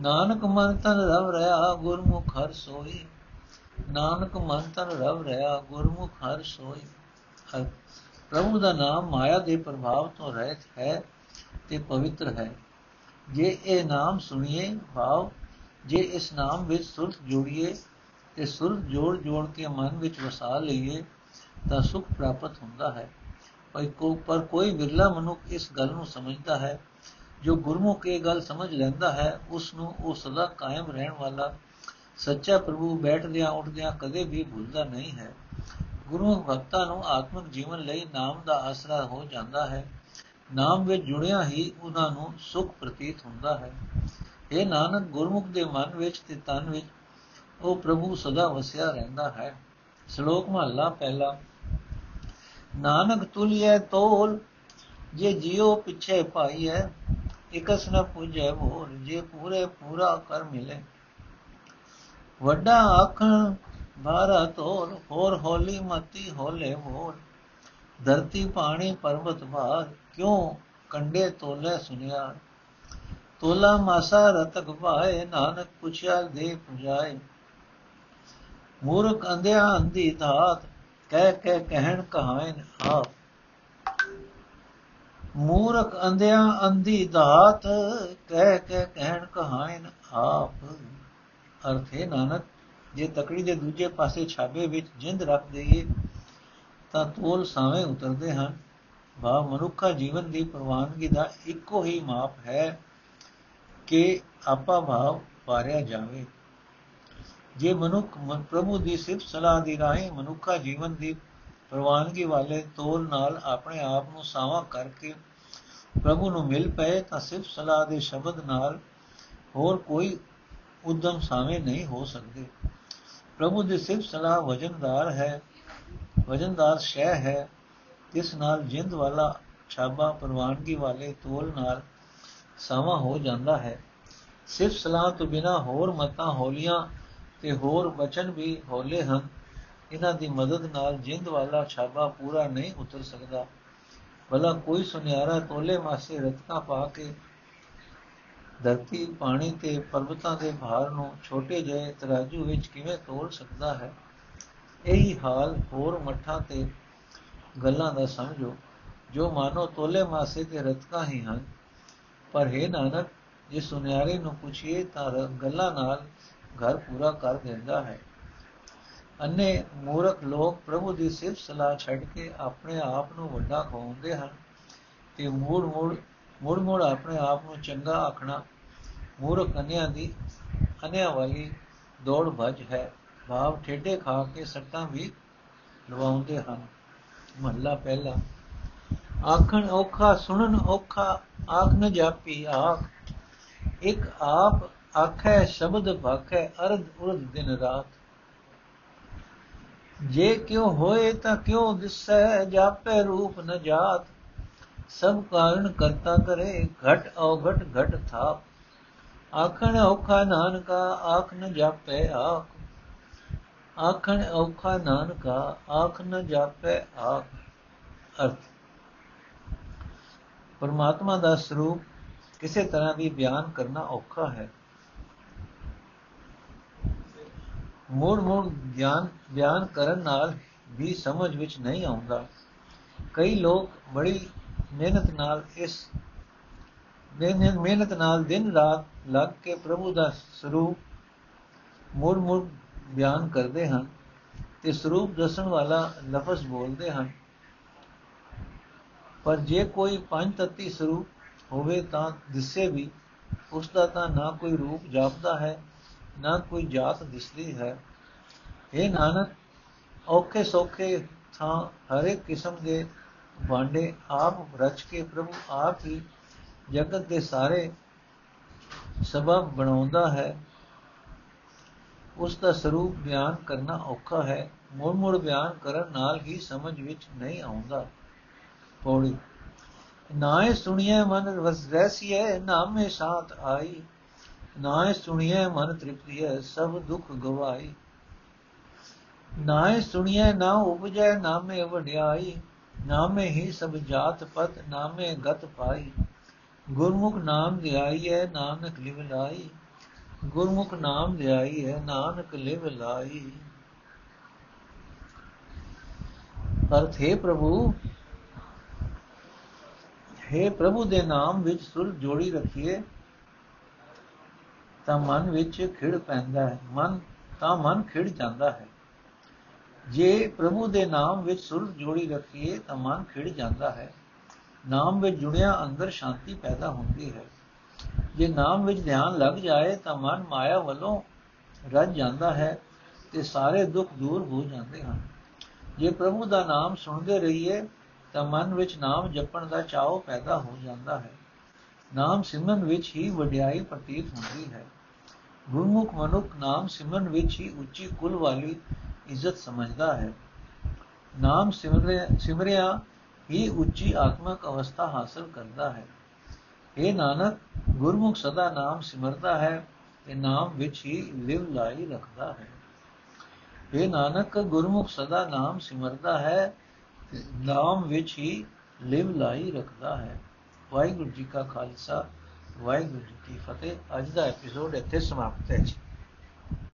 ਨਾਨਕ ਮਨ ਤਨ ਰਵ ਰਹਾ, ਗੁਰਮੁਖ ਹਰ ਸੋਈ। ਨਾਨਕ ਮਨ ਤਨ ਰਵ ਰਹਾ, ਗੁਰਮੁਖ ਹਰ ਸੋਈ। ਪ੍ਰਭੂ ਦਾ ਨਾਮ ਮਾਇਆ ਦੇ ਪ੍ਰਭਾਵ ਤੋਂ ਰਹਿਤ ਹੈ ਤੇ ਪਵਿੱਤਰ ਹੈ। ਜੇ ਇਹ ਨਾਮ ਸੁਣੀਏ ਭਾਵ, ਜੇ ਇਸ ਨਾਮ ਵਿੱਚ ਸੁਰਤ ਜੋੜੀਏ ਤੇ ਸੁਰਤ ਜੋੜ ਜੋੜ ਕੇ ਮਨ ਵਿੱਚ ਵਸਾ ਲਈਏ, ਤਾਂ ਸੁਖ ਪ੍ਰਾਪਤ ਹੁੰਦਾ ਹੈ। ਪਰ ਕੋਈ ਵਿਰਲਾ ਮਨੁੱਖ ਇਸ ਗੱਲ ਨੂੰ ਸਮਝਦਾ ਹੈ ਜੋ ਗੁਰਮੁਖ ਇਹ ਗੱਲ ਸਮਝ ਲੈਂਦਾ ਹੈ ਉਸ ਨੂੰ ਉਹ ਸਦਾ ਕਾਇਮ ਰਹਿਣ ਵਾਲਾ ਸੱਚਾ ਪ੍ਰਭੂ ਬੈਠਦਿਆਂ ਉੱਠਦਿਆਂ ਕਦੇ ਵੀ ਭੁੱਲਦਾ ਨਹੀਂ ਹੈ। ਗੁਰੂ ਭਗਤਾਂ ਨੂੰ ਆਤਮਿਕ ਜੀਵਨ ਲਈ ਨਾਮ ਦਾ ਆਸਰਾ ਹੋ ਜਾਂਦਾ ਹੈ। ਨਾਮ ਵਿੱਚ ਜੁੜਿਆ ਹੀ ਉਹਨਾਂ ਨੂੰ ਸੁਖ ਪ੍ਰਤੀਤ ਹੁੰਦਾ ਹੈ। ਇਹ ਨਾਨਕ, ਗੁਰਮੁਖ ਦੇ ਮਨ ਵਿੱਚ ਤੇ ਤਨ ਵਿੱਚ ਉਹ ਪ੍ਰਭੂ ਸਦਾ ਵਸਿਆ ਰਹਿੰਦਾ ਹੈ। ਸ਼ਲੋਕ ਮਹਲਾ ਪਹਿਲਾ। ਨਾਨਕ ਤੁਲਿਐ ਤੋਲ, ਜੇ ਜਿਉ ਪਿਛੇ ਪਾਈਐ ਇਕਸ ਨ ਪੁਜੈ ਮੋਰ ਜੇ ਪੂਰੇ ਪੂਰਾ ਕਰ ਮਿਲੇ। ਵੱਡਾ ਆਖਣ ਭਾਰਾ ਤੋਲ ਹੋਰ ਹੋਲੀ ਮਤੀ ਹੋਲੇ ਮੋਰ। ਧਰਤੀ ਪਾਣੀ ਪਰਬਤ ਭਾਰ, ਕਿਉ ਕੰਡੇ ਤੋਲੇ ਸੁਨਿਆ ਤੋਲਾ ਮਾਸਾ ਰਤਕ ਭਾਏ, ਨਾਨਕ ਪੁੱਛਿਆ ਦੇ ਪੁਜਾਏ। ਮੂਰਖ ਅੰਧਿਆ ਅੰਧੀ ਧਾਤ ਕਹਿ ਕੇ ਕਹਿਣ ਕਹਾਇਨ ਆਪ। ਮੂਰਖ ਅੰਧਿਆ ਅੰਧੀ ਧਾਤ ਕਹਿ ਕੇ ਕਹਿਣ ਕਹਾਇਨ ਆਪ। ਅਰਥੇ ਨਾਨਕ, ਜੇ ਤਕੜੀ ਦੇ ਦੂਜੇ ਪਾਸੇ ਛਾਬੇ ਵਿੱਚ ਜਿੰਦ ਰੱਖ ਦਈਏ, ਤਾਂ ਤੋਲ ਸਾਵੇਂ ਉਤਰਦੇ ਹਨ। ਵਾ ਮਨੁੱਖਾ ਜੀਵਨ ਦੀ ਪ੍ਰਵਾਨਗੀ ਦਾ ਇੱਕੋ ਹੀ ਮਾਪ ਹੈ ਕਿ ਆਪਾ ਭਾਵ ਪਾਰਿਆ ਜਾਵੇ। ਜੇ ਮਨੁੱਖ ਪ੍ਰਭੂ ਦੀ ਸਿਫਤ ਸਲਾਹ ਦੀ ਰਾਹੀਂ ਮਨੁੱਖਾ ਜੀਵਨ ਦੀ ਪ੍ਰਵਾਨਗੀ ਵਾਲੇ ਤੋਲ ਨਾਲ ਆਪਣੇ ਆਪ ਨੂੰ ਸਾਵਾ ਕਰਕੇ ਪ੍ਰਭੂ ਨੂੰ ਮਿਲ ਪਏ ਤਾਂ ਸਿਫਤ ਸਲਾਹ ਦੇ ਸ਼ਬਦ ਨਾਲ ਹੋਰ ਕੋਈ ਉਦਮ ਸਾਵੇਂ ਨਹੀਂ ਹੋ ਸਕਦੇ। ਪ੍ਰਭੂ ਦੀ ਸਿਫਤ ਸਲਾਹ ਵਜਨਦਾਰ ਹੈ ਵਜਨਦਾਰ ਸ਼ੈ ਹੈ। ਇਸ ਨਾਲ ਜਿੰਦ ਵਾਲਾ ਛਾਬਾ ਪ੍ਰਵਾਨਗੀ ਵਾਲੇ ਤੋਲ ਨਾਲ ਸਾਵਾ ਹੋ ਜਾਂਦਾ ਹੈ। ਸਿਰਫ ਸਲਾਹ ਤੋਂ ਬਿਨਾ ਹੋਰ ਮਤਾਂ, ਹੋਲੀਆਂ ਤੇ ਹੋਰ ਬਚਨ ਵੀ ਹੋਲੇ ਹਨ। ਇਹਨਾਂ ਦੀ ਮਦਦ ਨਾਲ ਜਿੰਦ ਵਾਲਾ ਛਾਬਾ ਪੂਰਾ ਨਹੀਂ ਉਤਰ ਸਕਦਾ। ਭਲਾ ਕੋਈ ਸੁਨਿਆਰਾ ਤੋਲੇ ਮਾਸੇ ਰਤਨਾ ਪਾ ਕੇ ਧਰਤੀ ਪਾਣੀ ਤੇ ਪਰਬਤਾਂ ਦੇ ਭਾਰ ਨੂੰ ਛੋਟੇ ਜਿਹੇ ਤਰਾਜੂ ਵਿੱਚ ਕਿਵੇਂ ਤੋਲ ਸਕਦਾ ਹੈ? ਇਹੀ ਹਾਲ ਹੋਰ ਮੱਠਾਂ ਤੇ ਗੱਲਾਂ ਦਾ ਸਮਝੋ, ਜੋ ਮਾਨੋ ਤੋਲੇ ਮਾਸੇ ਤੇ ਰਤਕਾ ਹੀ ਹਨ। ਪਰ ਹੈ ਨਾਨਕ, ਜੇ ਸੁਨਿਆਰੇ ਨੂੰ ਪੁੱਛੀਏ ਤਾਂ ਗੱਲਾਂ ਨਾਲ ਘਰ ਪੂਰਾ ਕਰ ਦਿੰਦਾ ਹੈ। ਅੰਨੇ ਮੂਰਖ ਲੋਕ ਪ੍ਰਭੂ ਦੀ ਸਿਫਤ ਸਲਾਹ ਛੱਡ ਕੇ ਆਪਣੇ ਆਪ ਨੂੰ ਵੱਡਾ ਖਵਾਉਂਦੇ ਹਨ ਤੇ ਮੂੜ ਮੂੜ ਮੂੜ ਮੂੜ ਆਪਣੇ ਆਪ ਨੂੰ ਚੰਗਾ ਆਖਣਾ ਮੂਰਖ ਕੰਨਿਆ ਦੀ, ਅਨਿਆ ਵਾਲੀ ਦੌੜ ਭਜ ਹੈ। ਭਾਵ ਠੇਡੇ ਖਾ ਕੇ ਸੱਟਾਂ ਵੀ ਲਵਾਉਂਦੇ ਹਨ। ਮਹੱਲਾ ਪਹਿਲਾ, ਆਖਣ ਔਖਾ, ਸੁਣਨ ਔਖਾ, ਆਖ ਨ ਜਾਪੀ ਆਖ। ਇੱਕ ਆਪ ਆਖੈ, ਸ਼ਬਦ ਭਾਖੈ, ਅਰਧ ਉਰਧ ਦਿਨ ਰਾਤ। ਜੇ ਕਿਉ ਹੋਏ ਤਾਂ ਕਿਉ ਦਿਸੈ ਜਾਪੈ ਰੂਪ ਨ ਜਾਤ? ਸਭ ਕਾਰਨ ਕਰਤਾ ਕਰੇ, ਘਟ ਔਗਟ ਘਟ ਥਾਪ। ਆਖਣ ਔਖਾ ਨਾਨਕਾ, ਆਖ ਨ ਜਾਪੈ ਆਖ। ਆਖਣ ਔਖਾ ਨਾਨਕਾ, ਆਖ ਨ ਜਾਪੈ ਆਖ। ਅਰਥ। ਪਰਮਾਤਮਾ ਦਾ ਸਰੂਪ ਕਿਸੇ ਤਰ੍ਹਾਂ ਵੀ ਬਿਆਨ ਕਰਨਾ ਔਖਾ ਹੈ। ਮੂੜ ਮੂੜ ਗਿਆਨ, ਬਿਆਨ ਕਰਨ ਨਾਲ ਵੀ ਸਮਝ ਵਿੱਚ ਨਹੀਂ ਆਉਂਦਾ। ਕਈ ਲੋਕ ਬੜੀ ਮਿਹਨਤ ਨਾਲ ਇਸ ਮਿਹਨਤ ਨਾਲ ਦਿਨ ਰਾਤ ਲੱਗ ਕੇ ਪ੍ਰਭੂ ਦਾ ਸਰੂਪ ਮੂੜ ਮੂੜ ਬਿਆਨ ਕਰਦੇ ਹਨ ਤੇ ਸਰੂਪ ਦੱਸਣ ਵਾਲਾ ਲਫ਼ਜ਼ ਬੋਲਦੇ ਹਨ। ਪਰ ਜੇ ਕੋਈ ਪੰਜ ਤਤੀ ਸਰੂਪ ਹੋਵੇ ਤਾਂ ਦਿਸੇ ਵੀ ਉਸ ਦਾ ਤਾਂ ਨਾ ਕੋਈ ਰੂਪ ਜਾਪਦਾ ਹੈ ਨਾ ਕੋਈ ਜਾਤ ਦਿਸਦੀ ਹੈ। ਇਹ ਨਾਨਕ, ਔਖੇ ਸੌਖੇ ਥਾਂ ਹਰ ਇੱਕ ਕਿਸਮ ਦੇ ਬਾਂਡੇ ਆਪ ਰਚ ਕੇ ਪ੍ਰਭੂ ਆਪ ਹੀ ਜਗਤ ਦੇ ਸਾਰੇ ਸਬਬ ਬਣਾਉਂਦਾ ਹੈ। ਉਸ ਦਾ ਸਰੂਪ ਬਿਆਨ ਕਰਨਾ ਔਖਾ ਹੈ। ਮੋੜ ਮੋੜ ਬਿਆਨ ਕਰਨ ਨਾਲ ਹੀ ਸਮਝ ਵਿੱਚ ਨਹੀਂ ਆਉਂਦਾ। ਪੌੜੀ ਨਾਏ ਸੁਣੀਏ ਮਨ ਰਸ ਰਸੀਏ ਨਾਮੇ ਸਾਥ ਆਈ। ਨਾਏ ਸੁਣੀਏ ਮਨ ਤ੍ਰਿਪਤੀਏ ਸਭ ਦੁੱਖ ਗਵਾਈ ਨਾਏ ਸੁਣੀਏ ਨਾ ਉਪਜੈ, ਨਾਮੇ ਵਡਿਆਈ। ਨਾਮੇ ਹੀ ਸਭ ਜਾਤ ਪਤ, ਨਾਮੇ ਗਤ ਪਾਈ। ਗੁਰਮੁਖ ਨਾਮ ਧਿਆਈਐ ਨਾਨਕ ਲਿਵ ਲਾਈ। ਗੁਰਮੁਖ ਨਾਮ ਧਿਆਈਐ ਨਾਨਕ ਲਿਵ ਲਾਈ। ਅਰਥ, ਹੈ ਪ੍ਰਭੂ ਹੈ ਪ੍ਰਭੂ ਦੇ ਨਾਮ ਵਿੱਚ ਸੁਰ ਜੋੜੀ ਰੱਖੀਏ। ਤਾਂ ਮਨ ਵਿੱਚ ਖਿੜ ਪੈਂਦਾ ਹੈ। ਮਨ, ਤਾਂ ਮਨ ਖਿੜ ਜਾਂਦਾ ਹੈ। ਜੇ ਪ੍ਰਭੂ ਦੇ ਨਾਮ ਵਿੱਚ ਸੁਰ ਜੋੜੀ ਰੱਖੀਏ, ਤਾਂ ਮਨ ਖਿੜ ਜਾਂਦਾ ਹੈ। ਨਾਮ ਵਿੱਚ ਜੁੜਿਆ ਅੰਦਰ ਸ਼ਾਂਤੀ ਪੈਦਾ ਹੁੰਦੀ ਹੈ। ਜੇ ਨਾਮ ਵਿੱਚ ਧਿਆਨ ਲੱਗ ਜਾਏ, ਤਾਂ ਮਨ ਮਾਇਆ ਵੱਲੋਂ ਰੱਜ ਜਾਂਦਾ ਹੈ ਤੇ ਸਾਰੇ ਦੁੱਖ ਦੂਰ ਹੋ ਜਾਂਦੇ ਹਨ। ਜੇ ਪ੍ਰਭੂ ਦਾ ਨਾਮ ਸੁਣਦੇ ਰਹੀਏ, ਤਾਂ ਮਨ ਵਿੱਚ ਨਾਮ ਜਪਣ ਦਾ ਚਾਅ ਪੈਦਾ ਹੋ ਜਾਂਦਾ ਹੈ। ਨਾਮ ਸਿਮਰਨ ਵਿੱਚ ਹੀ ਵਡਿਆਈ ਪ੍ਰਤੀਤ ਹੁੰਦੀ ਹੈ। ਗੁਰਮੁਖ ਮਨੁੱਖ ਨਾਮ ਸਿਮਰਨ ਵਿੱਚ ਹੀ ਉੱਚੀ ਕੁਲ ਵਾਲੀ ਇੱਜ਼ਤ ਸਮਝਦਾ ਹੈ। ਨਾਮ ਸਿਮਰਿਆ ਹੀ ਉੱਚੀ ਆਤਮਿਕ ਅਵਸਥਾ ਹਾਸਲ ਕਰਦਾ ਹੈ। ਇਹ ਨਾਨਕ, ਗੁਰਮੁਖ ਸਦਾ ਨਾਮ ਸਿਮਰਦਾ ਹੈ ਤੇ ਨਾਮ ਵਿੱਚ ਹੀ ਲਿਵ ਲਾਈ ਰੱਖਦਾ ਹੈ। ਇਹ ਨਾਨਕ, ਗੁਰਮੁਖ ਸਦਾ ਨਾਮ ਸਿਮਰਦਾ ਹੈ ਨਾਮ ਵਿੱਚ ਹੀ ਲਿਵ ਲਾਈ ਰੱਖਦਾ ਹੈ। ਵਾਹਿਗੁਰੂ ਜੀ ਕਾ ਖਾਲਸਾ ਵਾਹਿਗੁਰੂ ਜੀ ਕੀ ਫਤਿਹ। ਅੱਜ ਦਾ ਐਪੀਸੋਡ ਇੱਥੇ ਸਮਾਪਤ ਹੈ ਜੀ।